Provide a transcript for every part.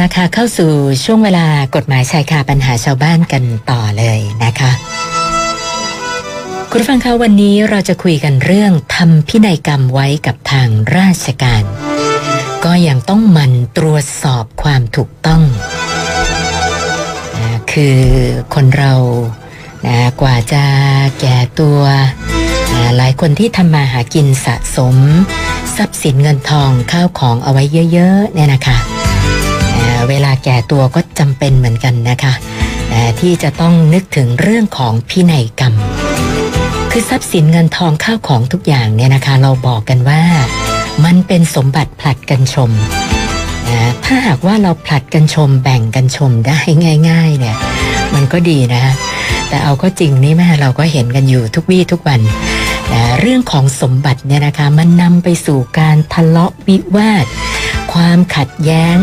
ละค่ะเข้าสู่ช่วงเวลากฎหมายชายคาปัญหาชาวบ้านกันต่อเลยนะคะ คุณฟังคะวันนี้เราจะคุยกันเรื่องทำพินัยกรรมไว้กับทางราชการ ก็ยังต้องหมันตรวจสอบความถูกต้องนะคือคนเรานะกว่าจะแก่ตัวนะหลายคนที่ทำมาหากินสะสม ทรัพย์สินเงินทองข้าวของเอาไว้เยอะๆเนี่ยนะคะ เวลาแก่ตัวก็จำเป็นเหมือนกันนะคะที่จะต้องนึกถึงเรื่องของพินัยกรรม คือทรัพย์สินเงินทองข้าวของทุกอย่างเนี่ยนะคะ เราบอกกันว่ามันเป็นสมบัติผลัดกันชมถ้าหากว่าเราผลัดกันชมแบ่งกันชมได้ง่าย ๆ เนี่ย มันก็ดีนะแต่เอาก็จริงนี่แม่เราก็เห็นกันอยู่ทุกวี่ทุกวันนะเรื่องของสมบัติเนี่ยนะคะ มันนำไปสู่การทะเลาะวิวาท ความขัดแย้ง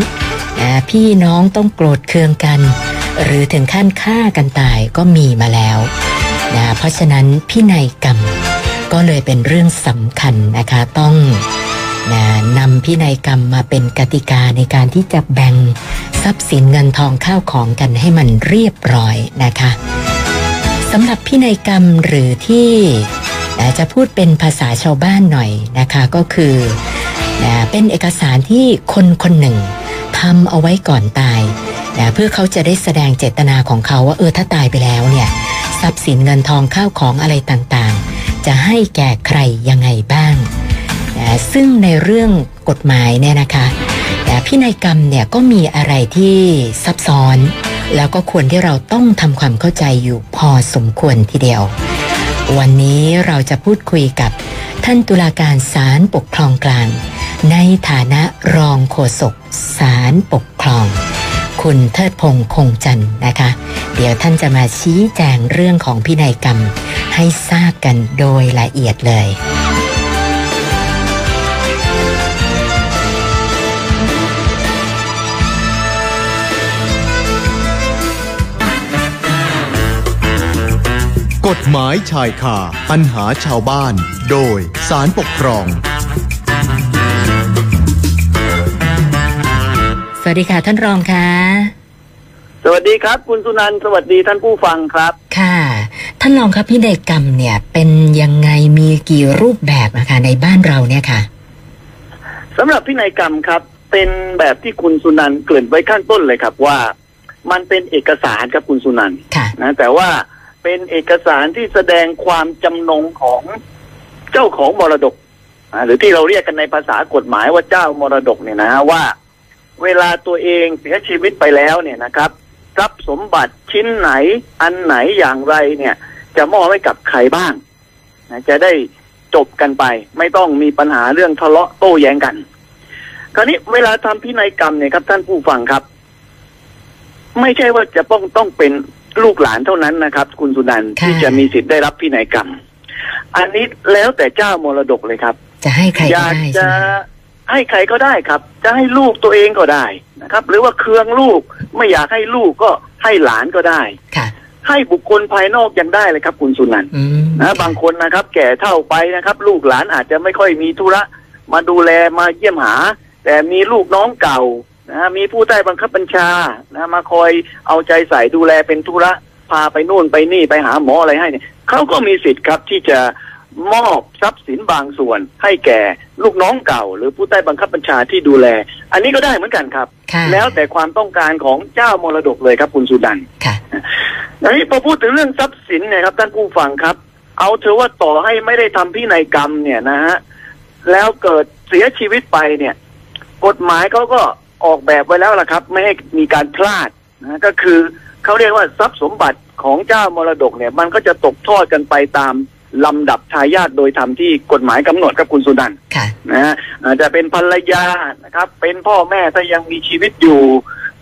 พี่น้องต้องโกรธเคืองกัน หรือถึงขั้นฆ่ากันตายก็มีมาแล้วนะเพราะฉะนั้นพินัยกรรมก็เลยเป็นเรื่องสำคัญนะคะต้องนะนำพินัยกรรมมาเป็นกติกาในการที่จะแบ่งทรัพย์สินเงินทองข้าวของกันให้มันเรียบร้อยนะคะสำหรับพินัยกรรมหรือที่นะจะพูดเป็นภาษาชาวบ้านหน่อยนะคะก็คือนะเป็นเอกสารที่คนคนหนึ่ง ทำเอาไว้ก่อนตายนะเพื่อเขาจะได้แสดงเจตนาของเขาว่าเออถ้าตายไปแล้วเนี่ยทรัพย์สินเงินทองข้าวของอะไรต่างๆ จะให้แก่ใครยังไงบ้างนะซึ่งในเรื่องกฎหมายเนี่ยนะคะแต่พินัยกรรมเนี่ยก็มีอะไรที่ซับซ้อน แล้วก็ควรที่เราต้องทำความเข้าใจอยู่พอสมควรทีเดียว วันนี้เราจะพูดคุยกับท่านตุลาการศาลปกครองกลาง ในฐานะรองโฆษกศาลปกครอง คุณเทิดพงษ์คงจันทร์นะคะ เดี๋ยวท่านจะมาชี้แจงเรื่องของพินัยกรรม ให้ทราบกันโดยละเอียดเลยกฎหมายชายคาปัญหาชาวบ้าน โดยสารปกครอง วัสดีค่ะท่านรองค่ะ สวัสดีครับ คุณสุนันท์สวัสดีท่านผู้ฟังครับ ค่ะ ท่านรองครับพินัยกรรมเนี่ย เป็นยังไงมีกี่รูปแบบอะคะในบ้านเราเนี่ยค่ะสำหรับพินัยกรรมครับ เป็นแบบที่คุณสุนันท์เกริ่นไว้ข้างต้นเลยครับว่า มันเป็นเอกสารครับคุณสุนันท์ค่ะนะแต่ว่าเป็นเอกสารที่แสดงความจำนงของเจ้าของมรดกอ่าหรือที่เราเรียกกันในภาษากฎหมายว่าเจ้ามรดกเนี่ยนะฮะว่า เวลาตัวเองเสียชีวิตไปแล้วเนี่ยนะครับทรัพย์สมบัติชิ้นไหนอันไหนอย่างไรเนี่ย จะมอบให้กับใครบ้างนะจะได้จบกันไป ไม่ต้องมีปัญหาเรื่องทะเลาะโต้แย้งกัน คราวนี้เวลาทำพินัยกรรมเนี่ยครับ ท่านผู้ฟังครับ ไม่ใช่ว่าจะต้องต้องเป็นลูกหลานเท่านั้นนะครับ คุณสุนันท์ค่ะที่จะมีสิทธิ์ได้รับพินัยกรรม อันนี้แล้วแต่เจ้ามรดกเลยครับ จะให้ใครอก็ยากได้จะ ใช่ไหมให้ใครก็ได้ครับ จะให้ลูกตัวเองก็ได้นะครับ หรือว่าเคืองลูกไม่อยากให้ลูกก็ให้หลานก็ได้ค่ะให้บุคคลภายนอกยังได้เลยครับ คุณสุนันท์อืมนะบางคนนะครับ แก่เท่าไปนะครับ ลูกหลานอาจจะไม่ค่อยมีธุระมาดูแลมาเยี่ยมหา แต่มีลูกน้องเก่านะมีผู้ใต้บังคับบัญชานะมาคอยเอาใจใส่ดูแลเป็นธุระพาไปนู่นไปนี่ไปหาหมออะไรให้เนี่ยเขาก็มีสิทธิ์ครับที่จะ มอบทรัพย์สินบางส่วน ให้แก่ลูกน้องเก่า หรือผู้ใต้บังคับบัญชาที่ดูแล อันนี้ก็ได้เหมือนกันครับค่ะแล้วแต่ความต้องการของเจ้ามรดกเลยครับคุณสุดันค่ะอันนี้พอพูดถึงเรื่องทรัพย์สินเนี่ยครับท่านผู้ฟังครับ เอาเธอว่าต่อให้ไม่ได้ทำพินัยกรรมเนี่ยนะฮะแล้วเกิดเสียชีวิตไปเนี่ย กฎหมายเขาก็ออกแบบไว้แล้วล่ะครับ ไม่ให้มีการพลาดนะก็คือเขาเรียกว่าทรัพย์สมบัติของเจ้ามรดกเนี่ย มันก็จะตกทอดกันไปตาม ลำดับทายาทโดยธรรมที่กฎหมายกำหนดครับคุณสุนันท์ค่ะนะฮะอาจจะเป็นภรรยานะครับ เป็นพ่อแม่ถ้ายังมีชีวิตอยู่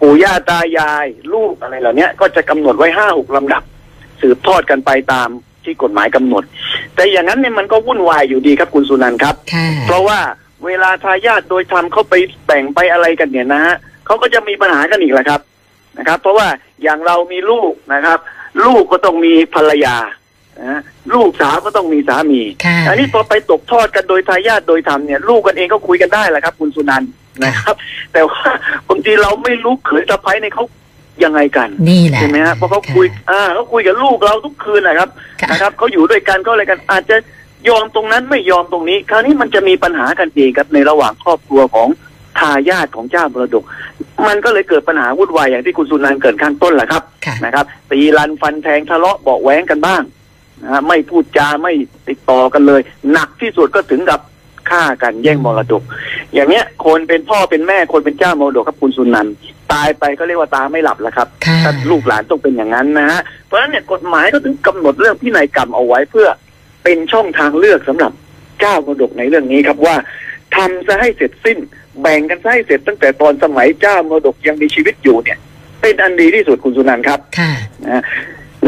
ปู่ย่าตายาย ลูกอะไรเหล่านี้ก็จะกำหนดไว้ห้าหกลำดับ สืบทอดกันไปตามที่กฎหมายกำหนด แต่อย่างนั้นเนี่ยมันก็วุ่นวายอยู่ดีครับคุณสุนันท์ครับค่ะเพราะว่าเวลาทายาทโดยธรรมเขาไปแบ่งไปอะไรกันเนี่ยนะฮะเขาก็จะมีปัญหากันอีกแหละครับนะครับ เพราะว่าอย่างเรามีลูกนะครับ ลูกก็ต้องมีภรรยา นะฮะลูกสาวก็ต้องมีสามีค่ะอันนี้พอไปตกทอดกันโดยทายาทโดยธรรมเนี่ย ลูกกันเองก็คุยกันได้แหละครับ คุณสุนันท์นะครับ แต่ว่าบางทีเราไม่รู้เขยสะพ้ายในยเขายังไงกันนี่แหละใช่ไหมฮะเพราะเขาคุย อ่าเขาคุยกับลูกเราทุกคืนนะครับค่ะนะครับเขาอยู่ด้วยกันเขาอะไรกัน อาจจะยอมตรงนั้นไม่ยอมตรงนี้ คราวนี้มันจะมีปัญหากันเองครับในระหว่างครอบครัวของทายาทของเจ้ามรดก มันก็เลยเกิดปัญหาวุ่นวายอย่างที่คุณสุนันท์เกริดข้างต้นแหละครับค่ะนะครับตีรันฟันแทงทะเลาะเบาะแว้งกันบ้าง นะฮะไม่พูดจาไม่ติดต่อกันเลย หนักที่สุดก็ถึงกับฆ่ากันแย่งมรดก อย่างเนี้ย คนเป็นพ่อเป็นแม่คนเป็นเจ้ามรดกครับคุณสุนันท์ตายไปก็เรียกว่าตาไม่หลับแล้วครับค่ะถ้าลูกหลานต้องเป็นอย่างนั้นนะฮะเพราะฉะนั้นเนี่ยกฎหมายก็ถึงกำหนดเรื่องพินัยกรรมเอาไว้เพื่อเป็นช่องทางเลือกสำหรับเจ้ามรดกในเรื่องนี้ครับว่าทำซะให้เสร็จสิ้น แบ่งกันซะให้เสร็จตั้งแต่ตอนสมัยเจ้ามรดกยังมีชีวิตอยู่เนี่ย เป็นอันดีที่สุดคุณสุนันท์ครับค่ะนะ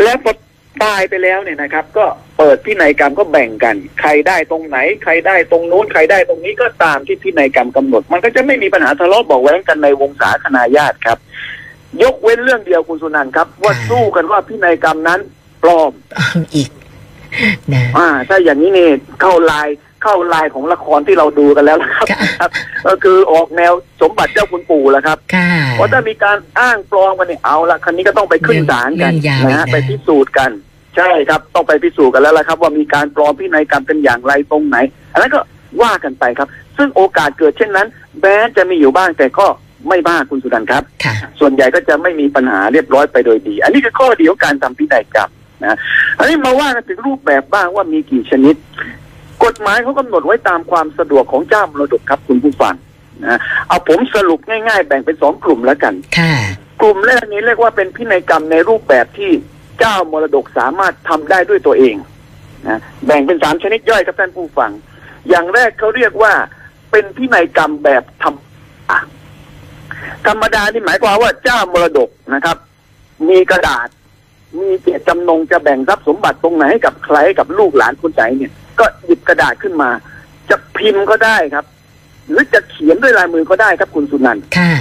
แล้วพอ ตายไปแล้วเนี่ยนะครับ ก็เปิดพินัยกรรมก็แบ่งกัน ใครได้ตรงไหน ใครได้ตรงนู้นใครได้ตรงนี้ก็ตามที่พินัยกรรมกำหนด มันก็จะไม่มีปัญหาทะเลาะเบอกแว้งกันในวงศาคณาญาติครับ ยกเว้นเรื่องเดียวคุณสุนันท์ครับว่าค่ะสู้กันว่าพินัยกรรมนั้นปลอมอีกนะอ่าถ้าอย่างนี้เนี่ยเข้าลายเข้าลายของละครที่เราดูกันแล้วนะครับค่ะครับก็คือออกแนวสมบัติเจ้าคุณปู่แล้วครับค่ะเพราะถ้ามีการอ้างปลอมกันเนี่ยเอาละคันนี้ก็ต้องไปขึ้นศาลกันเรื่องยาวนะฮะอีกนะไปพิสูจน์กัน ใช่ครับต้องไปพิสูจน์กันแล้วละครับ ว่ามีการปลอมพินัยกรรมเป็นอย่างไรตรงไหน อันนั้นก็ว่ากันไปครับ ซึ่งโอกาสเกิดเช่นนั้นแม้จะมีอยู่บ้างแต่ก็ไม่มากคุณสุดันครับค่ะส่วนใหญ่ก็จะไม่มีปัญหาเรียบร้อยไปโดยดี อันนี้คือข้อดีของการทำพินัยกรรมนะอันนี้มาว่ากันถึงรูปแบบบ้างว่ามีกี่ชนิด กฎหมายเขากำหนดไว้ตามความสะดวกของเจ้ามรดกครับคุณผู้ฟังนะเอาผมสรุปง่ายๆ แบ่งเป็นสองกลุ่มแล้วกันค่ะกลุ่มแรกนี้เรียกว่าเป็นพินัยกรรมในรูปแบบที่ เจ้ามรดกสามารถทำได้ด้วยตัวเองนะแบ่งเป็นสามชนิดย่อยครับท่านผู้ฟัง อย่างแรกเขาเรียกว่าเป็นพินัยกรรมแบบธรรมดาธรรมดานี่หมายความว่าเจ้ามรดกนะครับ มีกระดาษ มีเจตจำนงจะแบ่งทรัพย์สมบัติตรงไหนให้กับใครให้กับลูกหลานคนไหนเนี่ย ก็หยิบกระดาษขึ้นมา จะพิมพ์ก็ได้ครับ หรือจะเขียนด้วยลายมือก็ได้ครับคุณสุนันท์ค่ะ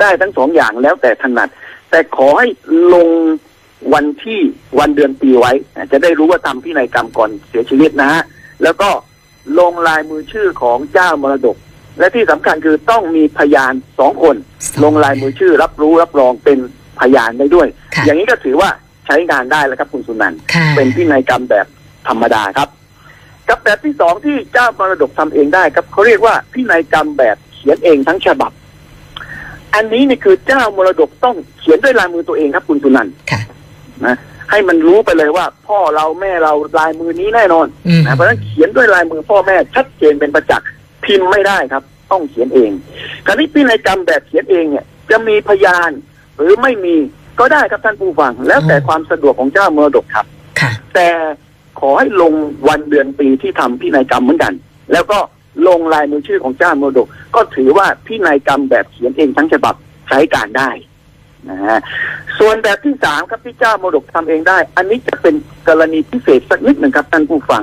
ได้ทั้งสองอย่างแล้วแต่ถนัด แต่ขอให้ลง วันที่วันเดือนปีไว้อะจะได้รู้ว่าทำพินัยกรรมก่อนเสียชีวิตนะฮะแล้วก็ลงลายมือชื่อของเจ้ามรดก และที่สำคัญคือต้องมีพยานสองคน ลงลายมือชื่อรับรู้รับรองเป็นพยานได้ด้วยค่ะอย่างนี้ก็ถือว่าใช้งานได้แล้วครับคุณสุนันท์ค่ะเป็นพินัยกรรมแบบธรรมดาครับ กับแบบที่สองที่เจ้ามรดกทำเองได้ครับเขาเรียกว่าพินัยกรรมแบบเขียนเองทั้งฉบับอันนี้นี่คือเจ้ามรดกต้องเขียนด้วยลายมือตัวเองครับคุณสุนันท์ค่ะ นะให้มันรู้ไปเลยว่า พ่อเราแม่เราลายมือนี้แน่นอนอืมนะเพราะฉะนั้นเขียนด้วยลายมือพ่อแม่ชัดเจนเป็นประจักษ์พิมพ์ไม่ได้ครับ ต้องเขียนเองคราวนี้พินัยกรรมแบบเขียนเองเนี่ย จะมีพยาน หรือไม่มีก็ได้ครับท่านผู้ฟัง แล้วแต่ความสะดวกของเจ้ามรดกครับค่ะแต่ขอให้ลงวันเดือนปีที่ทำพินัยกรรมเหมือนกัน แล้วก็ลงลายมือชื่อของเจ้ามรดก ก็ถือว่าพินัยกรรมแบบเขียนเองทั้งฉบับใช้การได้ นะฮะส่วนแบบที่สามครับที่เจ้ามรดกทำเองได้ อันนี้จะเป็นกรณีพิเศษสักนิดหนึ่งครับท่านผู้ฟัง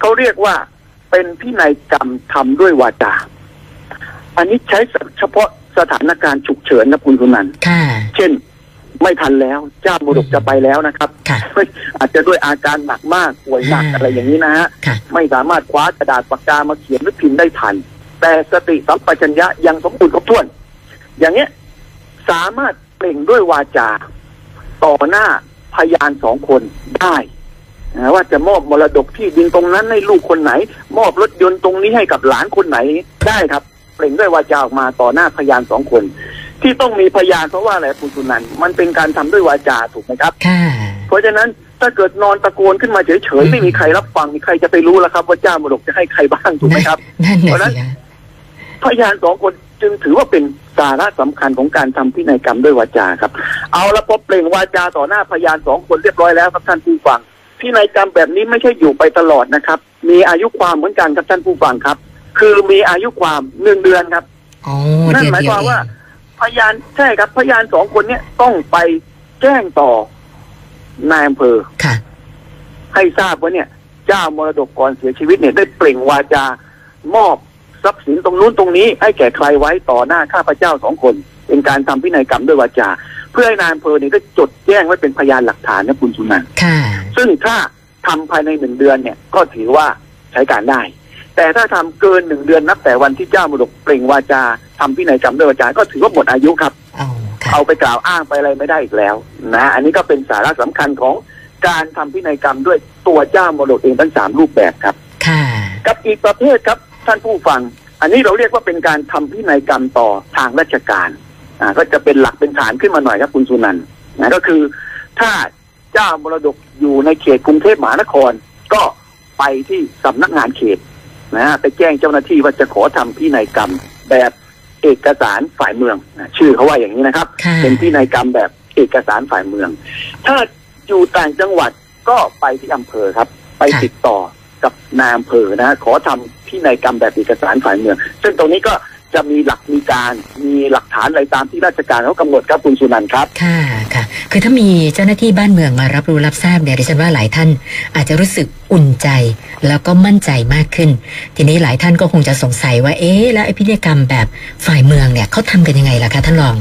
เขาเรียกว่าเป็นพินัยกรรมทำด้วยวาจาอันนี้ใช้เฉพาะสถานการณ์ฉุกเฉินนะคุณสุนันท์ค่ะเช่นไม่ทันแล้ว เจ้ามรดกจะไปแล้วนะครับค่ะอาจจะด้วยอาการหนักมากป่วยหนักอ่าอะไรอย่างนี้นะฮะค่ะไม่สามารถคว้ากระดาษปากกามาเขียนหรือพิมพ์ได้ทัน แต่สติสัมปชัญญะยังสมบูรณ์ครบถ้วน อย่างเนี้ยสามารถ เปล่งด้วยวาจา ต่อหน้าพยานสองคนได้นะว่าจะมอบมรดกที่ดินตรงนั้นให้ลูกคนไหน มอบรถยนต์ตรงนี้ให้กับหลานคนไหนได้ครับ เปล่งด้วยวาจาออกมาต่อหน้าพยานสองคน ที่ต้องมีพยานเพราะว่าอะไรคุณสุนันท์มันเป็นการทำด้วยวาจาถูกไหมครับค่ะเพราะฉะนั้นถ้าเกิดนอนตะโกนขึ้นมาเฉยอืมๆไม่มีใครรับฟังมีใครจะไปรู้แล้วครับ ว่าเจ้ามรดกจะให้ใครบ้างถูกไหมครับนั่นเพราะน่ะฉะนั้นสิคะพยานสองคน จึงถือว่าเป็นสาระสำคัญของการทำพินัยกรรมด้วยวาจาครับ เอาละพอเปล่งวาจาต่อหน้าพยานสองคนเรียบร้อยแล้วครับท่านผู้ฟังพินัยกรรมแบบนี้ไม่ใช่อยู่ไปตลอดนะครับ มีอายุความเหมือนกันครับท่านผู้ฟังครับ คือมีอายุความหนึ่งเดือนครับอ๋อนั่นเดือนหมายเดียคววามเอว่างพยานใช่ครับ พยานสองคนเนี้ยต้องไปแจ้งต่อนายอำเภอค่ะให้ทราบว่าเนี่ย เจ้ามรดกก่อนเสียชีวิตเนี่ยได้เปล่งวาจามอบ ทรัพย์สินตรงนู้นตรงนี้ ให้แก่ใครไว้ต่อหน้าข้าพเจ้าสองคน เป็นการทำพินัยกรรมด้วยวาจา เพื่อให้นายอำเภอเนี่ยได้จดแจ้งไว้เป็นพยานหลักฐานนะคุณสุนันท์ค่ะซึ่งถ้าทำภายในหนึ่งเดือนเนี่ยก็ถือว่าใช้การได้ แต่ถ้าทำเกินหนึ่งเดือนนับแต่วันที่เจ้ามรดกเปล่งวาจาทำพินัยกรรมด้วยวาจา ก็ถือว่าหมดอายุครับเอาค่ะเอาไปกล่าวอ้างไปอะไรไม่ได้อีกแล้วนะอันนี้ก็เป็นสาระสำคัญของการทำพินัยกรรมด้วยตัวเจ้ามรดกเองทั้งสามรูปแบบครับ ค่ะ กับอีกประเภทครับ ท่านผู้ฟัง อันนี้เราเรียกว่าเป็นการทำพินัยกรรมต่อทางราชการอ่าก็จะเป็นหลักเป็นฐานขึ้นมาหน่อยครับคุณสุนันท์นะก็คือถ้าเจ้ามรดกอยู่ในเขตกรุงเทพมหานคร ก็ไปที่สำนักงานเขตนะฮะไปแจ้งเจ้าหน้าที่ว่าจะขอทำพินัยกรรมแบบเอกสารฝ่ายเมืองนะชื่อเขาว่าอย่างนี้นะครับค่ะเป็นพินัยกรรมแบบเอกสารฝ่ายเมือง ถ้าอยู่ต่างจังหวัดก็ไปที่อำเภอครับ ไปค่ะติดต่อกับนายอำเภอนะฮะขอทำ พินัยกรรมแบบเอกสารฝ่ายเมือง ซึ่งตรงนี้ก็จะมีหลักมีการมีหลักฐานอะไรตามที่ราชการเขากำหนดครับคุณสุนันท์ครับ ค่ะค่ะ คือถ้ามีเจ้าหน้าที่บ้านเมืองมารับรู้รับทราบเนี่ยดิฉันว่าหลายท่าน อาจจะรู้สึกอุ่นใจ แล้วก็มั่นใจมากขึ้น ทีนี้หลายท่านก็คงจะสงสัยว่าเอ๊ะแล้วไอ้พิธีกรรมแบบฝ่ายเมืองเนี่ยเขาทำกันยังไงล่ะคะท่านรอง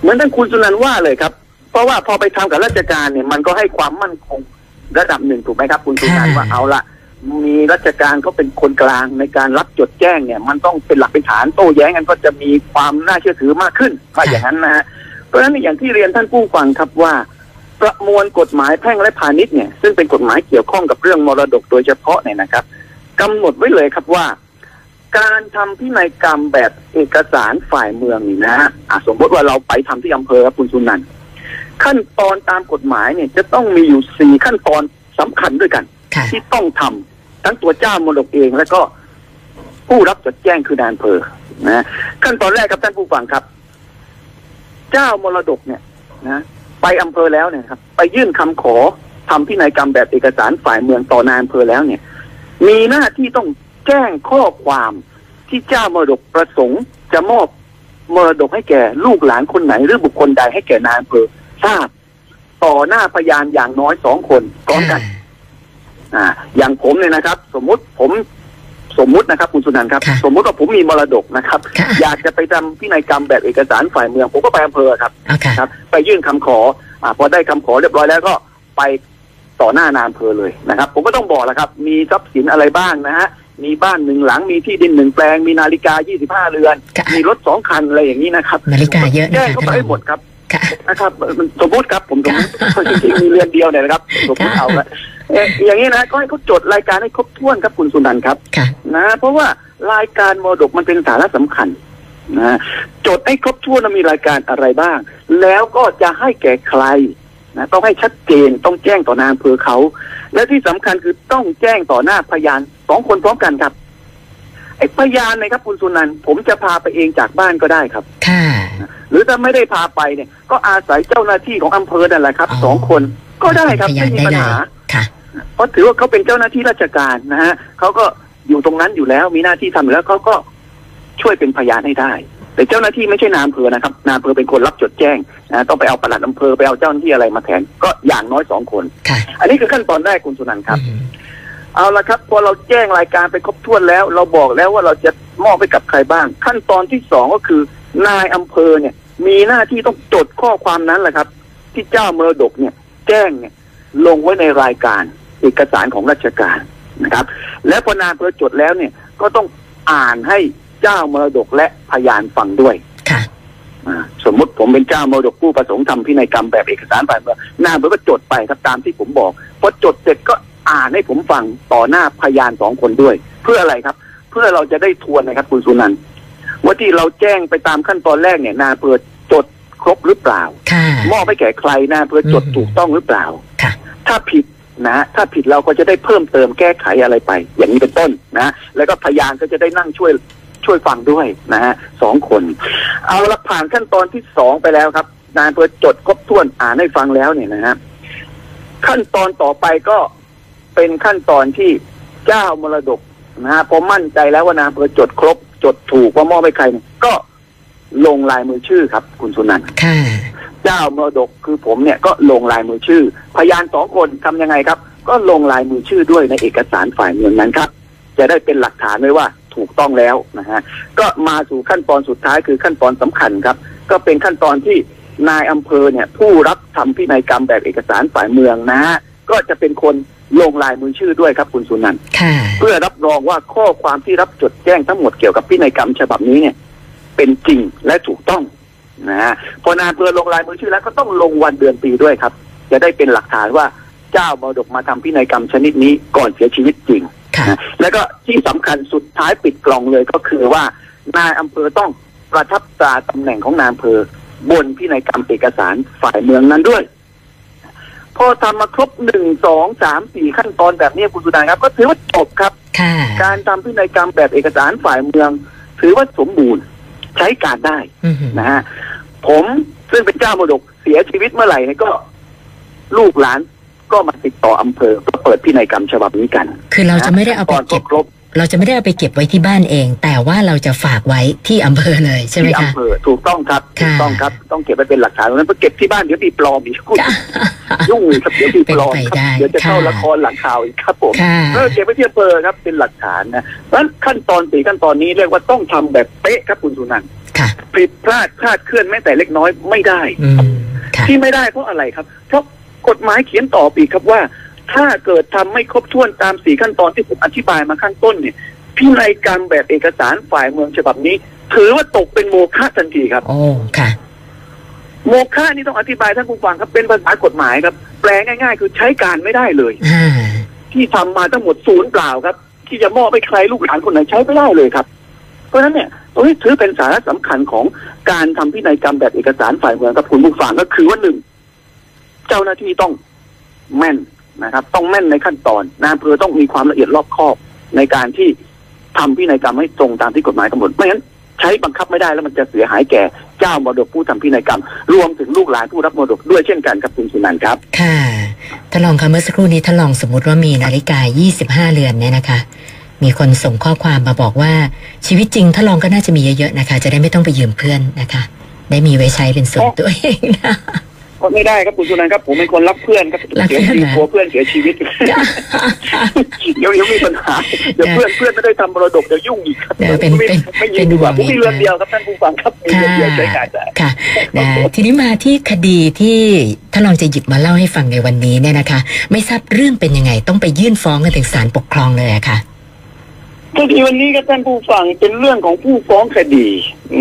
เหมือนท่านคุณสุนันท์ว่าเลยครับ เพราะว่าพอไปทำกับราชการเนี่ยมันก็ให้ความมั่นคงระดับหนึ่งถูกไหมครับ คุณสุนันท์ค่ะว่าเอาละ มีราชการเขาเป็นคนกลางในการรับจดแจ้งเนี่ย มันต้องเป็นหลักเป็นฐานโต้แย้งกันก็จะมีความน่าเชื่อถือมากขึ้นว่าอย่างนั้นนะฮะเพราะฉะนั้นอย่างที่เรียนท่านผู้ฟังครับว่า ประมวลกฎหมายแพ่งและพาณิชย์เนี่ยซึ่งเป็นกฎหมายเกี่ยวข้องกับเรื่องมรดกโดยเฉพาะเนี่ยนะครับกำหนดไว้เลยครับว่า การทำพินัยกรรมแบบเอกสารฝ่ายเมืองนี่นะฮะอะสมมติว่าเราไปทำที่อำเภอครับคุณสุนันท์ขั้นตอนตามกฎหมายเนี่ยจะต้องมีอยู่สี่ขั้นตอนสำคัญด้วยกันค่ะที่ต้องทำ ทั้งตัวเจ้ามรดกเอง แล้วก็ผู้รับจดแจ้งคือนายอำเภอนะขั้นตอนแรกครับท่านผู้ฟังครับ เจ้ามรดกเนี่ยนะไปอำเภอแล้วเนี่ยครับ ไปยื่นคำขอทำพินัยกรรมแบบเอกสารฝ่ายเมืองต่อนายอำเภอแล้วเนี่ย มีหน้าที่ต้องแจ้งข้อความที่เจ้ามรดกประสงค์ จะมอบมรดกให้แก่ลูกหลานคนไหน หรือบุคคลใดให้แก่นายอำเภอทราบ ต่อหน้าพยานอย่างน้อยสองคนพร้อมกัน อ่า อย่างผมเนี่ยนะครับ สมมุติผมสมมุตินะครับ คุณสุนันท์ครับค่ะสมมุติว่าผมมีมรดกนะครับค่ะอยากจะไปทำพินัยกรรมแบบเอกสารฝ่ายเมือง ผมก็ไปอำเภอครับเอาค่ะครับ ไปยื่นคำขออ่าพอได้คำขอเรียบร้อยแล้วก็ไปต่อหน้านายอำเภอเลยนะครับ ผมก็ต้องบอกแล้วครับ มีทรัพย์สินอะไรบ้างนะฮะมีบ้านหนึ่งหลังมีที่ดินหนึ่งแปลงมีนาฬิกา 25 เรือนค่ะมีรถสองคันอะไรอย่างนี้นะครับ นาฬิกาเยอะนะแจ้งคะเข้าท่านไปรอให้งหมดครับค่ะนะครับสมมติครับผมสมมติค่ะจริงๆมีเรือนเดียวเนี่ยนะครับ สมมติเอาละเอ่ออย่างนี้นะก็ให้เขาจดรายการให้ครบถ้วนครับคุณสุนันท์ครับค่ะนะเพราะว่ารายการมรดกมันเป็นสาระสำคัญนะจดให้ครบถ้วนว่ามีรายการอะไรบ้าง แล้วก็จะให้แก่ใครนะต้องให้ชัดเจนต้องแจ้งต่อนายอำเภอเขา และที่สำคัญคือต้องแจ้งต่อหน้าพยานสองคนพร้อมกันครับไอ้พยานนะครับ คุณสุนันท์ผมจะพาไปเองจากบ้านก็ได้ครับค่ะหรือถ้าไม่ได้พาไปเนี่ย ก็อาศัยเจ้าหน้าที่ของอำเภอนั่นแหละครับอ๋อสองคนก็ได้ครับพยาไม่นมีได้ปัญเลยหาค่ะ เพราะถือว่าเขาเป็นเจ้าหน้าที่ราชการนะฮะเขาก็อยู่ตรงนั้นอยู่แล้วมีหน้าที่ทำอยู่แล้วเขาก็ช่วยเป็นพยานให้ได้ แต่เจ้าหน้าที่ไม่ใช่นายอำเภอนะครับนายอำเภอเป็นคนรับจดแจ้งนะต้องไปเอาปลัดอำเภอไปเอาเจ้าหน้าที่อะไรมาแทนก็อย่างน้อยสองคน ค่ะ อันนี้คือขั้นตอนแรกคุณสุนันท์ครับอืมเอาละครับพอเราแจ้งรายการไปครบถ้วนแล้ว เราบอกแล้วว่าเราจะมอบให้กับใครบ้าง ขั้นตอนที่สองก็คือนายอำเภอเนี่ย มีหน้าที่ต้องจดข้อความนั้นแหละครับ ที่เจ้ามรดกเนี่ย แจ้งเนี่ย ลงไว้ในรายการ เอกสารของราชการนะครับ และพอนายอำเภอจดแล้วเนี่ยก็ต้องอ่านให้เจ้ามรดกและพยานฟังด้วยค่ะอ่าสมมุติผมเป็นเจ้ามรดกผู้ประสงค์ทำพินัยกรรมแบบเอกสารฝ่ายเมืองหน้าเบอร์ก็จดไปครับตามที่ผมบอกพอจดเสร็จก็อ่านให้ผมฟังต่อหน้าพยานสองคนด้วย เพื่ออะไรครับ เพื่อเราจะได้ทวนนะครับ คุณสุนันท์ว่าที่เราแจ้งไปตามขั้นตอนแรกเนี่ยนาเปิดจดครบหรือเปล่าค่ะมอบให้แก่ใครนาเพื่อจดอืมถูกต้องหรือเปล่าค่ะถ้าผิด นะถ้าผิดเราก็จะได้เพิ่มเติมแก้ไขอะไรไป อย่างนี้เป็นต้นนะ แล้วก็พยานก็จะได้นั่งช่วยช่วยฟังด้วยนะฮะสองคน เอาละผ่านขั้นตอนที่สองไปแล้วครับ นายอำเภอจดครบถ้วนอ่านให้ฟังแล้วเนี่ยนะฮะขั้นตอนต่อไปก็เป็นขั้นตอนที่เจ้ามรดกนะฮะพอมั่นใจแล้วว่านายอำเภอจดครบ จดถูกว่ามอบให้ใคร ก็ลงลายมือชื่อครับ คุณสุนันท์ค่ะ เจ้ามรดกคือผมเนี่ยก็ลงลายมือชื่อ พยานสองคนทำยังไงครับ ก็ลงลายมือชื่อด้วยในเอกสารฝ่ายเมืองนั้นครับ จะได้เป็นหลักฐานไว้ว่าถูกต้องแล้วนะฮะก็มาสู่ขั้นตอนสุดท้ายคือขั้นตอนสำคัญครับ ก็เป็นขั้นตอนที่นายอำเภอเนี่ยผู้รับทำพินัยกรรมแบบเอกสารฝ่ายเมืองนะฮะก็จะเป็นคนลงลายมือชื่อด้วยครับคุณสุนันท์ค่ะเพื่อรับรองว่าข้อความที่รับจดแจ้งทั้งหมดเกี่ยวกับพินัยกรรมฉบับนี้เนี่ย เป็นจริงและถูกต้อง นะฮะพอนายอำเภอลงลายมือชื่อแล้วก็ต้องลงวันเดือนปีด้วยครับ จะได้เป็นหลักฐานว่าเจ้ามรดกมาทำพินัยกรรมชนิดนี้ก่อนเสียชีวิตจริงค่ะนะแล้วก็ที่สำคัญสุดท้ายปิดกล่องเลยก็คือว่านายอำเภอต้องประทับตราตำแหน่งของนายอำเภอบนพินัยกรรมเอกสารฝ่ายเมืองนั้นด้วย พอทำมาครบหนึ่งสองสามสี่ขั้นตอนแบบนี้คุณสุดาครับ ก็ถือว่าจบครับค่ะการทำพินัยกรรมแบบเอกสารฝ่ายเมือง ถือว่าสมบูรณ์ ใช้การได้อือหือนะฮะผมซึ่งเป็นเจ้ามรดกเสียชีวิตเมื่อไหร่เนี่ยก็ ลูกหลานก็มาติดต่ออำเภอก็เปิดพินัยกรรมฉบับนี้กัน คือเราจะไม่ได้เอาไปก่อนก็เก็บครบ เราจะไม่ได้เอาไปเก็บไว้ที่บ้านเอง แต่ว่าเราจะฝากไว้ที่อำเภอเลยใช่ไหมที่คะอำเภอถูกต้องครับค่ะถูกต้องครับต้องเก็บไว้เป็นหลักฐานเพราะฉะนั้นไปเก็บที่บ้านเดี๋ยวมีปลอมอีกคุณค่ะยุ่งอีกครับเดี๋ยวมีปลอมเป็นคไปรับได้เดี๋ยวจะเข้าค่ะละครหลังข่าวอีกครับผมค่ะเออเก็บไว้ที่อำเภอครับเป็นหลักฐานนะเพราะฉะนั้นขั้นตอนสี่ขั้นตอนนี้เรียกว่าต้องทำแบบเป๊ะครับคุณสุนันท์ค่ะผิดพลาดคลาดเคลื่อนแม้แต่เล็กน้อยไม่ได้อืมค่ะที่ไม่ได้เพราะอะไรครับ เพราะกฎหมายเขียนต่อปีกครับว่า ถ้าเกิดทำไม่ครบถ้วนตามสี่ขั้นตอนที่ผมอธิบายมาข้างต้นเนี่ยพินัยกรรมแบบเอกสารฝ่ายเมืองฉบับนี้ ถือว่าตกเป็นโมฆะทันทีครับ โอ้ค่ะ โมฆะนี่ต้องอธิบายท่านผู้ฟังครับเป็นภาษากฎหมายครับ แปลง่ายๆ คือใช้การไม่ได้เลยอ่าที่ทำมาทั้งหมดศูนย์เปล่าครับ ที่จะมอบให้ใครลูกหลานคนไหนใช้ไม่ได้เลยครับ เพราะฉะนั้นเนี่ยตรงนี้ถือเป็นสาระสำคัญของการทำพินัยกรรมแบบเอกสารฝ่ายเมืองกับคุณผู้ฟังก็คือว่าหนึ่งเจ้าหน้าที่ต้องแม่น นะครับ ต้องแม่นในขั้นตอนนายอำเภอต้องมีความละเอียดรอบคอบในการที่ทำพินัยกรรมให้ตรงตามที่กฎหมายกำหนดไม่งั้นใช้บังคับไม่ได้แล้วมันจะเสียหายแก่เจ้ามรดกผู้ทำพินัยกรรม รวมถึงลูกหลานผู้รับมรดกด้วยเช่นกันครับคุณสุนันท์ครับ ค่ะท่านรองคะเมื่อสักครู่นี้ท่านรองสมมติว่ามีนาฬิกา 25 เรือนเนี่ยนะคะ มีคนส่งข้อความมาบอกว่าชีวิตจริงท่านรองก็น่าจะมีเยอะๆนะคะ จะได้ไม่ต้องไปยืมเพื่อนนะคะ ได้มีไว้ใช้เป็นส่วนตัวเองนะ ไม่ได้ครับคุณสุนันท์ครับผมเป็นคนรักเพื่อนครับรักเสียเพื่อนชีวิตเหรอกลัวเพื่อนเสียชีวิตเดี๋ยวเดี๋ยวมีปัญหาเดี๋ยวเพื่อนเพื่อนไม่ได้ทำมรดกเดี๋ยวยุ่งอีกครับเดี๋ยวเป็นไม่เป็นไม่ยิเป็นนดีกว่าห่วงผมมีเรือนเดียวครับท่านผู้ฟังครับมีค่ะเรือนเดียวใช้การได้ค่ะนะทีนี้มาที่คดีที่ท่านรองจะหยิบมาเล่าให้ฟังในวันนี้เนี่ยนะคะ ไม่ทราบเรื่องเป็นยังไงต้องไปยื่นฟ้องกันถึงศาลปกครองเลยอะค่ะคดีวันนี้ครับท่านผู้ฟังเป็นเรื่องของผู้ฟ้องคดี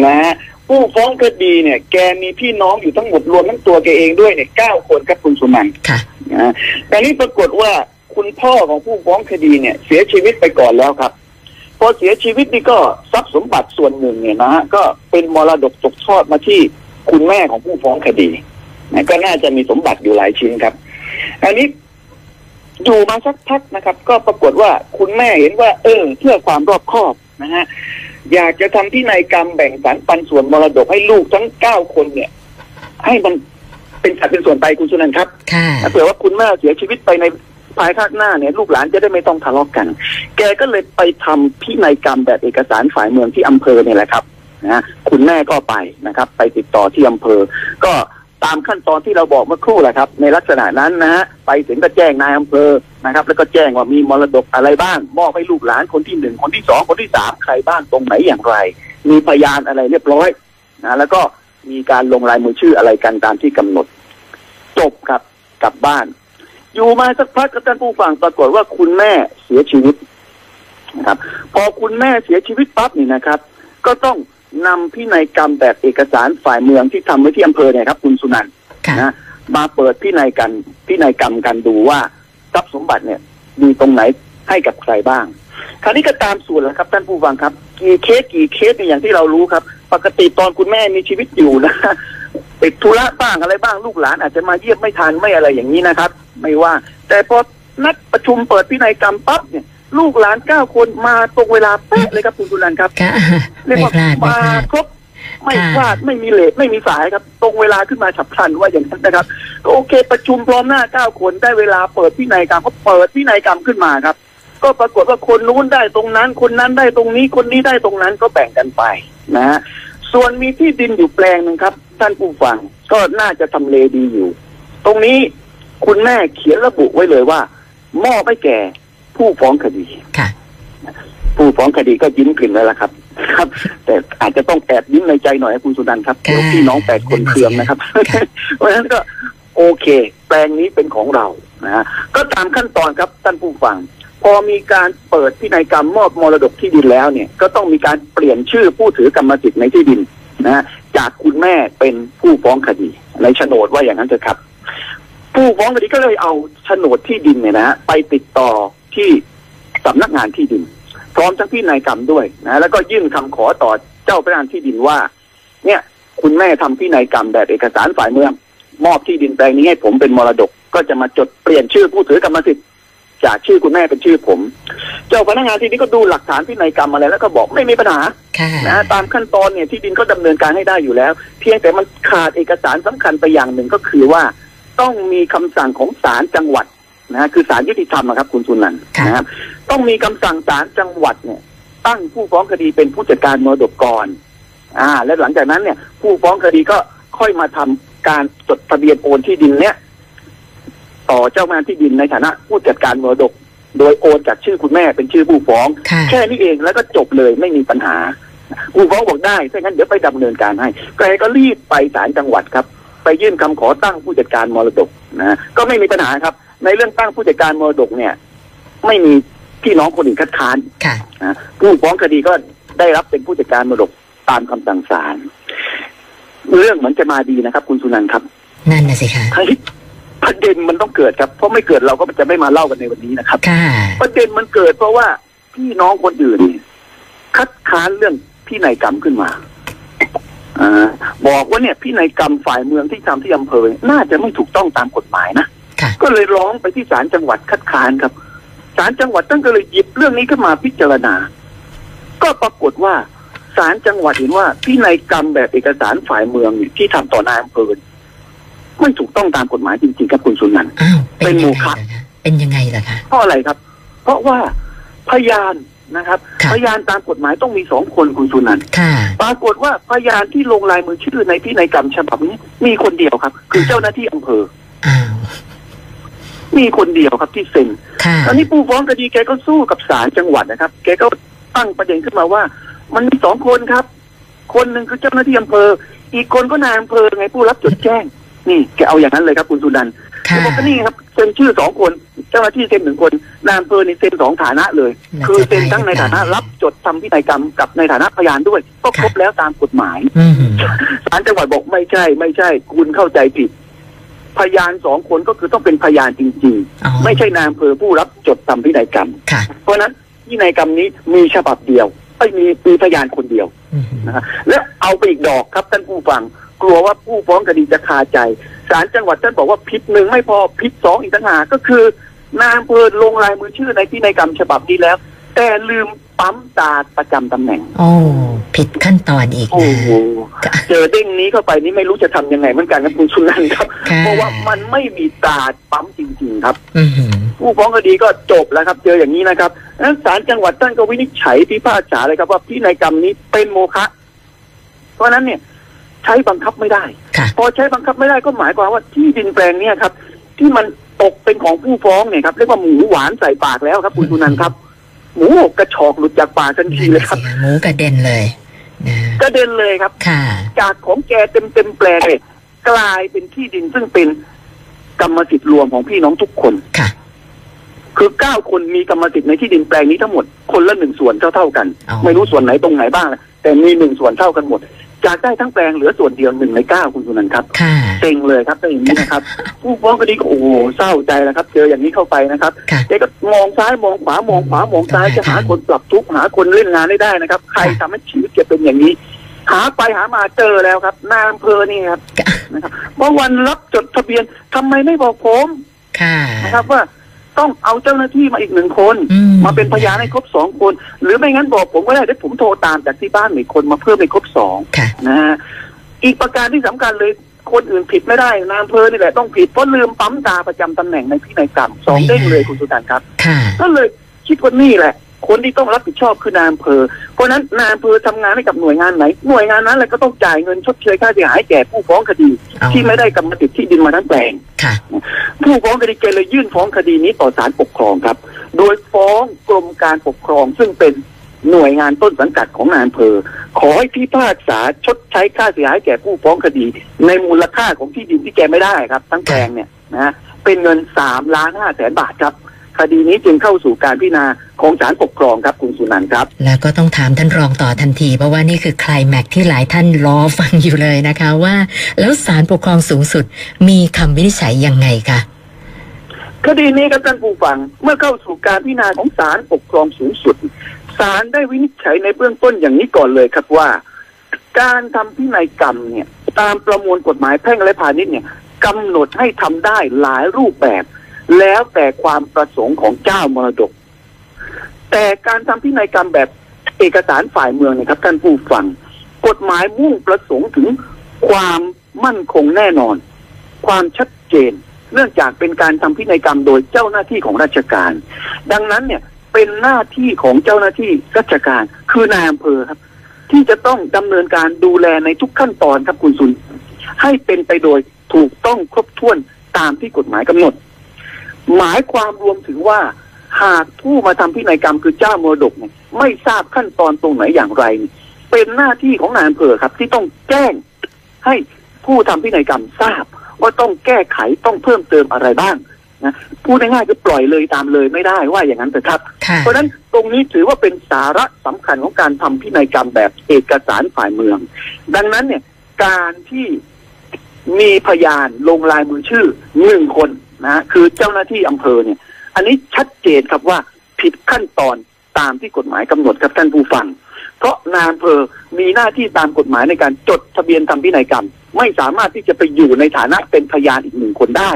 นะฮะ ผู้ฟ้องคดีเนี่ย แกมีพี่น้องอยู่ทั้งหมดรวมทั้งตัวแกเองด้วยเนี่ยเก้าคนครับคุณสุนันท์ค่ะนะฮะแต่นี่ปรากฏว่าคุณพ่อของผู้ฟ้องคดีเนี่ย เสียชีวิตไปก่อนแล้วครับ พอเสียชีวิตนี่ก็ทรัพย์สมบัติส่วนหนึ่งเนี่ยนะฮะก็เป็นมรดกตกทอดมาที่คุณแม่ของผู้ฟ้องคดีนะก็น่าจะมีสมบัติอยู่หลายชิ้นครับ อันนี้อยู่มาสักพักนะครับ ก็ปรากฏว่าคุณแม่เห็นว่า เออเพื่อความรอบคอบนะฮะ อยากจะทำที่นายกรรมแบ่งสรรปันส่วนมรดกให้ลูกทั้งเก้าคนเนี่ย ให้มันเป็นสัดเป็นส่วนไปคุณสุนันท์ครับค่ะถ้าเผื่อว่าคุณแม่เสียชีวิตไปในภายภาคหน้าเนี่ย ลูกหลานจะได้ไม่ต้องทะเลาะกกัน แกก็เลยไปทำพินัยกรรมแบบเอกสารฝ่ายเมืองที่อำเภอเนี่ยแหละครับนะคุณแม่ก็ไปนะครับ ไปติดต่อที่อำเภอ ก็ ตามขั้นตอนที่เราบอกเมื่อครู่แหละครับ ในลักษณะนั้นนะฮะไปถึงก็แจ้งนายอำเภอนะครับ แล้วก็แจ้งว่ามีมรดกอะไรบ้าง มอบให้ลูกหลานคนที่หนึ่งคนที่สองคนที่สามใครบ้างตรงไหนอย่างไร มีพยานอะไรเรียบร้อยนะแล้วก็มีการลงลายมือชื่ออะไรกันตามที่กำหนด จบครับกลับบ้าน อยู่มาสักพักกับท่านผู้ฟังปรากฏว่าคุณแม่เสียชีวิตนะครับ พอคุณแม่เสียชีวิตปั๊บนี่นะครับ ก็ต้อง นำพินัยกรรมแบบเอกสารฝ่ายเมืองที่ทำไว้ที่อำเภอเนี่ยครับ คุณสุนันท์ค่ะนะมาเปิดพินัยกันพินัยกรรมกันดูว่าทรัพย์สมบัติเนี่ยมีตรงไหนให้กับใครบ้าง คราวนี้ก็ตามส่วนแล้วครับท่านผู้ฟังครับ กี่เคสกี่เคสเนี่ยอย่างที่เรารู้ครับ ปกติตอนคุณแม่มีชีวิตอยู่นะติดธุระบ้างอะไรบ้างลูกหลานอาจจะมาเยี่ยมไม่ทันไม่อะไรอย่างนี้นะครับ ไม่ว่า แต่พอนัดประชุมเปิดพินัยกรรมปั๊บเนี่ย ลูกหลานเก้าคนมาตรงเวลาเป๊ะเลยครับคุณสุนันท์ครับค่ะเรียกไม่ว่าพลาดไม่มาพลาดครบไม่ค่ะพลาดไม่มีเลทไม่มีสายครับ ตรงเวลาขึ้นมาฉับพลันว่าอย่างนั้นนะครับ ก็โอเค ประชุมพร้อมหน้าเก้าคนได้เวลาเปิดพินัยกรรมก็เปิดพินัยกรรมขึ้นมาครับ ก็ปรากฏว่าคนนู้นได้ตรงนั้น คนนั้นได้ตรงนี้คนนี้ได้ตรงนั้นก็แบ่งกันไปนะฮะส่วนมีที่ดินอยู่แปลงหนึ่งครับ ท่านผู้ฟังก็น่าจะทำเลดีอยู่ ตรงนี้คุณแม่เขียนระบุไว้เลยว่ามอบให้แก่ ผู้ฟ้องคดีค่ะ ผู้ฟ้องคดีก็ยิ้มกลิ่นแล้วล่ะครับ ครับ แต่อาจจะต้องแอบยิ้มในใจหน่อยนะคุณสุนันท์ครับค่ะเดี๋ยวพี่น้องแปดคนเคืองนะครับค่ะเพราะฉะนั้นก็โอเค แปลงนี้เป็นของเรานะฮะก็ตามขั้นตอนครับท่านผู้ฟัง พอมีการเปิดพินัยกรรมมอบมรดกที่ดินแล้วเนี่ย ก็ต้องมีการเปลี่ยนชื่อผู้ถือกรรมสิทธิ์ในที่ดินนะฮะจากคุณแม่เป็นผู้ฟ้องคดีในโฉนดว่าอย่างนั้นเถอะครับ ผู้ฟ้องคดีก็เลยเอาโฉนดที่ดินเนี่ยนะฮะไปติดต่อ ที่สำนักงานที่ดิน พร้อมทั้งพินัยกรรมด้วยนะแล้วก็ยื่นคำขอต่อเจ้าพนักงานที่ดินว่า เนี่ย คุณแม่ทำพินัยกรรมแบบเอกสารฝ่ายเมือง มอบที่ดินแปลงนี้ให้ผมเป็นมรดก ก็จะมาจดเปลี่ยนชื่อผู้ถือกรรมสิทธิ์จากชื่อคุณแม่เป็นชื่อผม เจ้าพนักงานที่ดินก็ดูหลักฐานพินัยกรรมอะไรแล้วก็บอกไม่มีปัญหาค่ะนะตามขั้นตอนเนี่ยที่ดินก็ดำเนินการให้ได้อยู่แล้ว เพียงแต่มันขาดเอกสารสำคัญไปอย่างหนึ่งก็คือว่า ต้องมีคำสั่งของศาลจังหวัด นะฮะคือศาลยุติธรรมอะครับ คุณสุนันท์ค่ะนะครับ ต้องมีคำสั่งศาลจังหวัดเนี่ย ตั้งผู้ฟ้องคดีเป็นผู้จัดการมรดกก่อนอ่า และหลังจากนั้นเนี่ย ผู้ฟ้องคดีก็ค่อยมาทำการจดทะเบียนโอนที่ดินเนี่ยต่อเจ้าหน้าที่ดินในฐานะผู้จัดการมรดก โดยโอนจากชื่อคุณแม่เป็นชื่อผู้ฟ้องค่ะแค่นี้เองแล้วก็จบเลยไม่มีปัญหาผู้ฟ้องบอกได้ถ้างั้นเดี๋ยวไปดำเนินการให้แกก็รีบไปศาลจังหวัดครับ ไปยื่นคำขอตั้งผู้จัดการมรดกนะก็ไม่มีปัญหาครับ ในเรื่องตั้งผู้จัดการมรดกเนี่ย ไม่มีพี่น้องคนอื่นคัดค้านค่ะนะผู้ฟ้องคดีก็ได้รับเป็นผู้จัดการมรดกตามคำสั่งศาลเรื่องเหมือนจะมาดีนะครับ คุณสุนันท์ครับนั่นน่ะสิคะเฮ้ยประเด็นมันต้องเกิดครับ เพราะไม่เกิดเราก็จะไม่มาเล่ากันในวันนี้นะครับค่ะประเด็นมันเกิดเพราะว่าพี่น้องคนอื่นเนี่ยคัดค้านเรื่องพินัยกรรมขึ้นมาอาบอกว่าเนี่ยพินัยกรรมฝ่ายเมืองที่ทำที่อำเภอเนี่ยน่าจะไม่ถูกต้องตามกฎหมายนะค่ะ ก็เลยร้องไปที่ศาลจังหวัดคัดค้านครับศาลจังหวัดตั้งก็เลยหยิบเรื่องนี้ขึ้นมาพิจารณา ก็ปรากฏว่าศาลจังหวัดเห็นว่าพินัยกรรมแบบเอกสารฝ่ายเมืองเนี่ยที่ทำต่อนายอำเภอไม่ถูกต้องตามกฎหมายจริงๆครับคุณสุนันท์อ้าวเป็เป็นนยังโมไงฆะล่ะคะเป็นยังไงล่ะคะเพราะอะไรครับ เพราะว่าพยานนะครับค่ะพยานตามกฎหมายต้องมีสองคนคุณสุนันท์ค่ะปรากฏว่าพยานที่ลงลายมือชื่อในพินัยกรรมฉบับนี้มีคนเดียวครับ คือเจ้าหน้าที่อำเภออ้าว มีคนเดียวครับที่เซ็นค่ะตอนนี้ผู้ฟ้องคดีแกก็สู้กับศาลจังหวัดนะครับ แกก็ตั้งประเด็นขึ้นมาว่า มันมีสองคนครับ คนหนึ่งคือเจ้าหน้าที่อำเภอ อีกคนก็นายอำเภอไงผู้รับจดแจ้ง นี่แกเอาอย่างนั้นเลยครับคุณสุนันท์ค่ะแล้วบอกว่านี่ครับเซ็นชื่อสองคน เจ้าหน้าที่เซ็นหนึ่งคนนายอำเภอนี่เซ็นสองฐานะเลยน่าจะคือเซ็นทั้งในได้ฐานะได้รับจดทำพินัยกรรมกับในฐานะพยานด้วย ก็ครบค่ะแล้วตามกฎหมายอืมศาลจังหวัดบอกไม่ใช่ ไม่ใช่ คุณเข้าใจผิด พยานสองคนก็คือต้องเป็นพยานจริงอ๋อๆไม่ใช่นายอำเภอผู้รับจดทำพินัยกรรมค่ะเพราะฉะนั้นพินัยกรรมนี้มีฉบับเดียวไม่มีมีพยานคนเดียวอืมนะฮะและเอาไปอีกดอกครับท่านผู้ฟังกลัวว่าผู้ฟ้องคดีจะคาใจศาลจังหวัดท่านบอกว่าผิดหนึ่งไม่พอผิดสองอีกต่างหากก็คือนายอำเภอลงลายมือชื่อในพินัยกรรมฉบับนี้แล้ว แต่ลืมปั๊มตราประจำตำแหน่ง โอ้ ผิดขั้นตอนอีกโอ้นะโหเจอเด้งนี้เข้าไปนี่ไม่รู้จะทำยังไงเหมือนกันนะคุณสุนันท์ครับค่ะเพราะว่ามันไม่มีตราปั๊มจริง ๆ ครับอืมผู้ฟ้องคดีก็จบแล้วครับ เจออย่างนี้นะครับนั้นศาลจังหวัดท่านก็วินิจฉัยพิพากษาเลยครับว่าพินัยกรรมนี้เป็นโมฆะเพราะฉะนั้นเนี่ย ใช้บังคับไม่ได้ค่ะพอใช้บังคับไม่ได้ก็หมายความว่าที่ดินแปลงเนี้ครับ ที่มันตกเป็นของผู้ฟ้องเนี่ยครับเรียกว่าหมูหวานใส่ปากแล้วครับ คุณสุนันท์ครับ หมูกระชอกหลุดจากปากทันทีนั่นเลน่ะยครับสิคะหมูกระเด็นเลยนะกระเด็นเลยครับค่ะจากของแกเต็มเต็มๆแปลงเนี่ยกลายเป็นที่ดินซึ่งเป็นกรรมสิทธิ์รวมของพี่น้องทุกคนค่ะ คือเก้าคนมีกรรมสิทธิ์ในที่ดินแปลงนี้ทั้งหมด คนละหนึ่งส่วนเท่าเท่าๆกันอ๋อไม่รู้ส่วนไหนตรงไหนบ้างนะแต่มีหนึ่งส่วนเท่ากันหมด จากได้ทั้งแปลงเหลือส่วนเดียวหนึ่งในเก้าคุณสุนันท์ครับค่ะเซ็งเลยครับเป็นอย่างนี้นะครับ ผู้ฟ้องคดีก็โอ้โหเศร้าใจแล้วครับ เจออย่างนี้เข้าไปนะครับค่ะแกก็มองซ้ายมองขวามองขวามองซ้ายจะหาคนปรับทุกข์หาคนเล่นงานได้ได้นะครับ ใครทำให้ชีวิตแกเป็นอย่างนี้ หาไปหามาเจอแล้วครับนายอำเภอนี่ครับค่ะนะครับเมื่อวันรับจดทะเบียนทำไมไม่บอกผมค่ะนะครับว่า ต้องเอาเจ้าหน้าที่มาอีกหนึ่งคนอืมาเป็นพยานให้ครบสองคน หรือไม่งั้นบอกผมก็ได้เดี๋ยวผมโทรตามจากที่บ้านอีกคนมาเพิ่มให้ครบสองค่ะนะฮะอีกประการที่สำคัญเลยคนอื่นผิดไม่ได้นายอำเภอนี่แหละต้องผิดเพราะลืมปั๊มตาประจำตำแหน่งในพินัยกรรมสองเด้งเลยคุณสุนันท์ครับค่ะก็เลยคิดว่านี่แหละ คนที่ต้องรับผิดชอบคือนายอำเภอ เพราะฉะนั้นนายอำเภอทำงานให้กับหน่วยงานไหน หน่วยงานนั้นเลยก็ต้องจ่ายเงินชดเชยค่าเสียหายแก่ผู้ฟ้องคดีอ๋อที่ไม่ได้กรรมสิทธิ์ที่ดินมาทั้งแปลงค่ะ ผู้ฟ้องคดีแกเลยยื่นฟ้องคดีนี้ต่อศาลปกครองครับ โดยฟ้องกรมการปกครอง ซึ่งเป็นหน่วยงานต้นสังกัดของนายอำเภอ ขอให้พิพากษาชดใช้ค่าเสียหายแก่ผู้ฟ้องคดี ในมูลค่าของที่ดินที่แกไม่ได้ครับ ทั้งแปลงเนี่ยนะเป็นเงินสามล้านห้าแสนบาทครับคดีนี้จึงเข้าสู่การพิจารณาของศาลปกครองครับคุณสุนันท์ครับ แล้วก็ต้องถามท่านรองต่อทันที เพราะว่านี่คือคลายแม็กซ์ที่หลายท่านรอฟังอยู่เลยนะคะว่า แล้วศาลปกครองสูงสุดมีคำวินิจฉัยยังไงคะ คดีนี้ครับท่านผู้ฟังเมื่อเข้าสู่การพิจารณาของศาลปกครองสูงสุดศาลได้วินิจฉัยในเบื้องต้นอย่างนี้ก่อนเลยครับว่า การทำพินัยกรรมเนี่ย ตามประมวลกฎหมายแพ่งและพาณิชย์เนี่ยกำหนดให้ทำได้หลายรูปแบบ แล้วแต่ความประสงค์ของเจ้ามรดก แต่การทำพินัยกรรมแบบเอกสารฝ่ายเมืองเนี่ยครับ ท่านผู้ฟัง กฎหมายมุ่งประสงค์ถึงความมั่นคงแน่นอน ความชัดเจน เนื่องจากเป็นการทำพินัยกรรมโดยเจ้าหน้าที่ของราชการ ดังนั้นเนี่ยเป็นหน้าที่ของเจ้าหน้าที่ราชการ คือนายอำเภอครับ ที่จะต้องดำเนินการดูแลในทุกขั้นตอนครับคุณสุน ให้เป็นไปโดยถูกต้องครบถ้วนตามที่กฎหมายกำหนด หมายความรวมถึงว่าหากผู้มาทำพินัยกรรมคือเจ้ามรดกไม่ทราบขั้นตอนตรงไหนอย่างไรเนี่ยเป็นหน้าที่ของนายอำเภอครับ ที่ต้องแจ้งให้ผู้ทำพินัยกรรมทราบ ว่าต้องแก้ไขต้องเพิ่มเติมอะไรบ้างนะพูดง่ายๆคือปล่อยเลยตามเลยไม่ได้ว่าอย่างนั้นเถอะครับค่ะเพราะฉะนั้นตรงนี้ถือว่าเป็นสาระสำคัญของการทำพินัยกรรมแบบเอกสารฝ่ายเมือง ดังนั้นเนี่ยการที่มีพยานลงลายมือชื่อหนึ่งคนนะคือเจ้าหน้าที่อำเภอเนี่ย อันนี้ชัดเจนครับว่าผิดขั้นตอนตามที่กฎหมายกำหนดครับท่านผู้ฟัง เพราะนายอำเภอมีหน้าที่ตามกฎหมายในการจดทะเบียนทำพินัยกรรม ไม่สามารถที่จะไปอยู่ในฐานะเป็นพยานอีกหนึ่งคนได้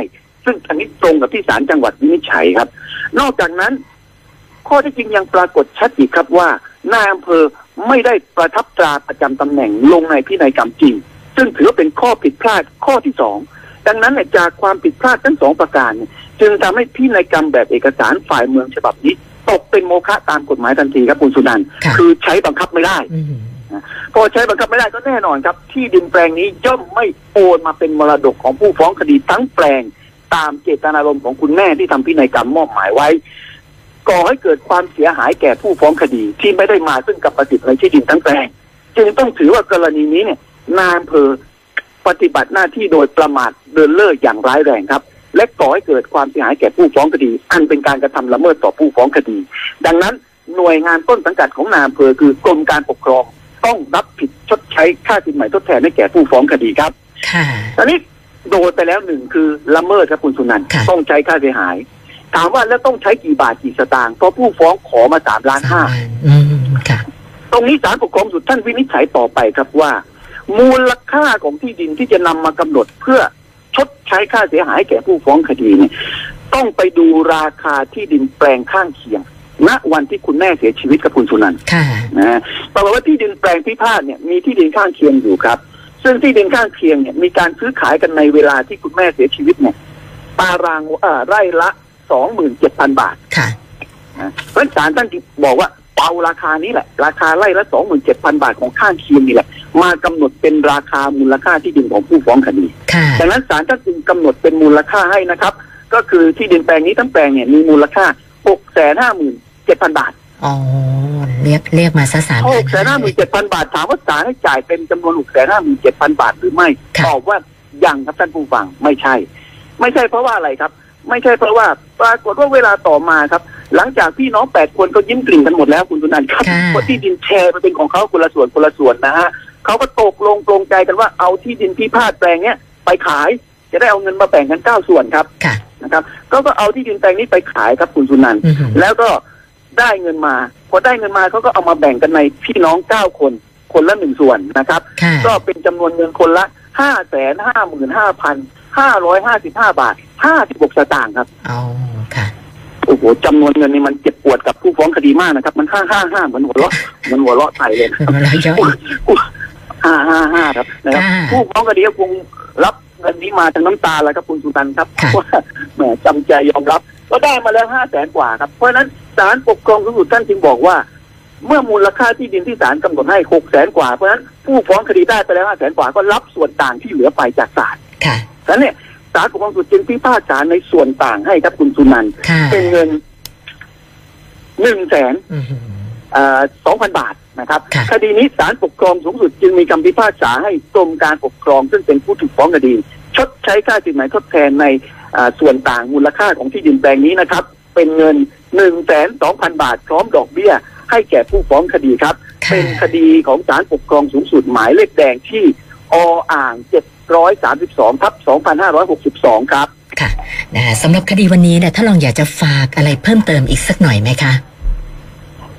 ซึ่งอันนี้ตรงกับที่ศาลจังหวัดวินิจฉัยครับ นอกจากนั้น ข้อที่จริงยังปรากฏชัดอีกครับว่านายอำเภอไม่ได้ประทับตราประจำตำแหน่งลงในพินัยกรรมจริง ซึ่งถือว่าเป็นข้อผิดพลาดข้อที่สองดังนั้นจากความผิดพลาดทั้งสองประการ จึงทำให้พินัยกรรมแบบเอกสารฝ่ายเมืองฉบับนี้ ตกเป็นโมฆะตามกฎหมายทันทีครับคุณสุนันท์ค่ะ คือใช้บังคับไม่ได้ อืมพอใช้บังคับไม่ได้ก็แน่นอนครับ ที่ดินแปลงนี้ย่อมไม่โอนมาเป็นมรดกของผู้ฟ้องคดีทั้งแปลง ตามเจตนารมณ์ของคุณแม่ที่ทำพินัยกรรมมอบหมายไว้ ก่อให้เกิดความเสียหายแก่ผู้ฟ้องคดีที่ไม่ได้มาซึ่งกับประสิทธิ์ในที่ดินทั้งแปลง จึงต้องถือว่ากรณีนี้เนี่ยนายอำเภอปฏิบัติหน้าที่โดยประมาทเดินเล่ออย่างร้ายแรงครับ และก่อให้เกิดความเสียหายแก่ผู้ฟ้องคดี อันเป็นการกระทำละเมิดต่อผู้ฟ้องคดี ดังนั้นหน่วยงานต้นสังกัดของนายอำเภอคือกรมการปกครอง ต้องรับผิดชดใช้ค่าสินใหม่ทดแทนให้แก่ผู้ฟ้องคดีครับค่ะตอนนี้โดนไปแล้วหนึ่งคือละเมิดครับคุณสุนันท์ค่ะต้องใช้ค่าเสียหาย ถามว่าแล้วต้องใช้กี่บาทกี่สตางค์เพราะผู้ฟ้องขอมาสามล้านสาห้ามล้านอืมค่ะตรงนี้ศาลปกครองสุดท่านวินิจฉัยต่อไปครับว่า มูลค่าของที่ดินที่จะนำมากำหนดเพื่อ ชดใช้ค่าเสียหายแก่ผู้ฟ้องคดีเนี่ยต้องไปดูราคาที่ดินแปลงข้างเคียงณวันที่คุณแม่เสียชีวิตกับคุณสุนันท์ค่ะนะปรากฏว่าที่ดินแปลงพิพาทเนี่ยมีที่ดินข้างเคียงอยู่ครับ ซึ่งที่ดินข้างเคียงเนี่ยมีการซื้อขายกันในเวลาที่คุณแม่เสียชีวิตเนี่ยตารางเอ่อไร่ละสองหมื่นเจ็ดพันบาทค่ะนะเพราะฉะนั้นศาลท่านจึงบอกว่า เอาราคานี้แหละ ราคาไร่ละสองหมื่นเจ็ดพันบาทของข้างเคียงนี่แหละ มากำหนดเป็นราคามูลค่าที่ดินของผู้ฟ้องคดีค่ะดังนั้นศาลท่านจึงกำหนดเป็นมูลค่าให้นะครับ ก็คือที่ดินแปลงนี้ทั้งแปลงเนี่ยมีมูลค่าหกแสนห้าหมื่นเจ็ดพันบาทอ๋อเรียกเรียกมาซะสามหล้านกแสนห้าหมื่นเจ็ดพันบาทถามว่าศาลให้จ่ายเป็นจำนวนหกแสนห้าหมื่นเจ็ดพันบาทหรือไม่ค่ะตอบว่ายังครับท่านผู้ฟังไม่ใช่ ไม่ใช่เพราะว่าอะไรครับ ไม่ใช่เพราะว่าปรากฏว่าเวลาต่อมาครับ หลังจากพี่น้องแปดคนก็ยิ้มกลิ่นกันหมดแล้วคุณสุนันท์ครับค่ะว่าที่ดินแชร์ไปเป็นของเขาคนละส่วนคนละส่วนนะฮะเขาก็ตกลงปรงใจกันว่าเอาที่ดินพิพาทแปลงเนี้ยไปขายจะได้เอาเงินมาแบ่งกันเก้าส่วนครับค่ะนะครับก็ก็เอาที่ดินแปลงนี้ไปขายครับคุณสุนันท์อืมแล้วก็ได้เงินมา พอได้เงินมาเขาก็เอามาแบ่งกันในพี่น้องเก้าคนคนละหนึ่งส่วนนะครับค่ะก็เป็นจำนวนเงินคนละห้าแสนห้าหมื่นห้าพันห้าร้อยห้าสิบห้าบาทห้าสิบหกสตางค์ครับเอาค่ะ โอ้โหจำนวนเงินนี่มันเจ็บปวดกับผู้ฟ้องคดีมากนะครับ มันห้าห้าห้าเหมือนหัวเราะเหมือนหัวเราะใส่เลยเป็นเวลาย่อยห้าห้าห้าครับนะครับค่ะผู้ฟ้องคดีก็คงรับเงินนี้มาทั้งน้ำตาแล้วครับคุณสุนันท์ครับค่ะเพราะว่าแหมจำใจยอมรับ ก็ได้มาแล้วห้าแสนกว่าครับ เพราะฉะนั้นศาลปกครองสูงสุดท่านจึงบอกว่า เมื่อมูลค่าที่ดินที่ศาลกำหนดให้หกแสนกว่าเพราะฉะนั้นผู้ฟ้องคดีได้ไปแล้วห้าแสนกว่าก็รับส่วนต่างที่เหลือไปจากศาลค่ะฉะนั้นเนี่ยศาลปกครองสูงสุดจึงพิพากษาในส่วนต่างให้ครับคุณสุนันท์ค่ะเป็นเงินหนึ่งแสนอืมสองพันบาทนะครับค่ะคดีนี้ศาลปกครองสูงสุดจึงมีคำพิพากษาให้กรมการปกครอง ซึ่งเป็นผู้ถูกฟ้องคดีชชดใช้ค่าสินไหมทดแทนในอ่าส่วนต่างมูลค่าของที่ดินแปลงนี้นะครับ เป็นเงิน1นึ่งแสนสองพันบาท พร้อมดอกเบี้ย ให้แก่ผู้ฟ้องคดีครับค่ะเป็นคดีของศาลปกครองสูงสุดหมายเลขแดงที่ออ่าง 732ทับ2562 ครับ ค่ะนะสำหรับคดีวันนี้เนี่ยถ้าลองอยากจะฝากอะไรเพิ่มเติมอีกสักหน่อยไหมคะ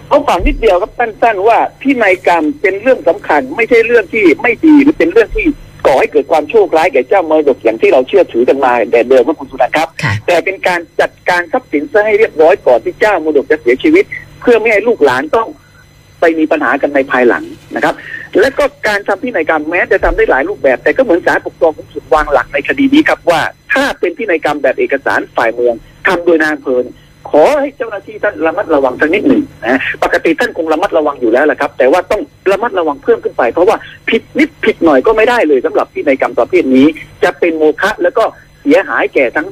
เอาฝากนิดเดียวครับสั้นๆ ว่าพินัยกรรมเป็นเรื่องสำคัญ ไม่ใช่เรื่องที่ไม่ดีหรือเป็นเรื่องที่ก่อให้เกิดความโชคร้ายแก่เจ้ามรดกอย่างที่เราเชื่อถือกันมาแต่เดิมว่าคุณสุนันท์ครับค่ะแต่เป็นการจัดการทรัพย์สินซะให้เรียบร้อยก่อนที่เจ้ามรดกจะเสียชีวิต เพื่อไม่ให้ลูกหลานต้องไปมีปัญหากันในภายหลังนะครับ และก็การทำพินัยกรรมแม้จะทำได้หลายรูปแบบ แต่ก็เหมือนศาลปกครองสูงสุดวางหลักในคดีนี้ครับว่า ถ้าเป็นพินัยกรรมแบบเอกสารฝ่ายเมืองทำโดยนายอำเภอเนี่ยขอให้เจ้าหน้าที่ท่านระมัดระวังสักนิดหนึ่งนะปกติท่านคงระมัดระวังอยู่แล้วแหละครับ แต่ว่าต้องระมัดระวังเพิ่มขึ้นไป เพราะว่าผิดนิดผิดหน่อยก็ไม่ได้เลยสำหรับพินัยกรรมประเภทนี้ จะเป็นโมฆะแล้วก็เสียหายแก่ทั้ง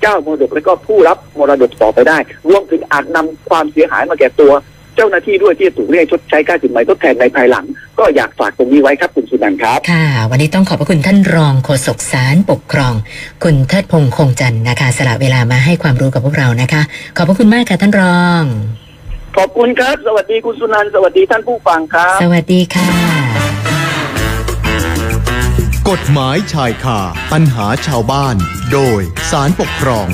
เจ้ามรดกและก็ผู้รับมรดกต่อไปได้ รวมถึงอาจนำความเสียหายมาแก่ตัว เจ้าหน้าที่ด้วยที่จะถูกเรียกชดใช้ค่าสินไหมทดแทนในภายหลัง ก็อยากฝากตรงนี้ไว้ครับคุณสุนันท์ครับ ค่ะ วันนี้ต้องขอบพระคุณท่านรองโฆษกสารปกครอง คุณเทิดพงษ์คงจันทร์นะคะ สละเวลามาให้ความรู้กับพวกเรานะคะ ขอบพระคุณมากค่ะท่านรอง ขอบคุณครับ สวัสดีคุณสุนันท์สวัสดีท่านผู้ฟังครับ สวัสดีค่ะ กฎหมายชายคาปัญหาชาวบ้าน โดยสารปกครอง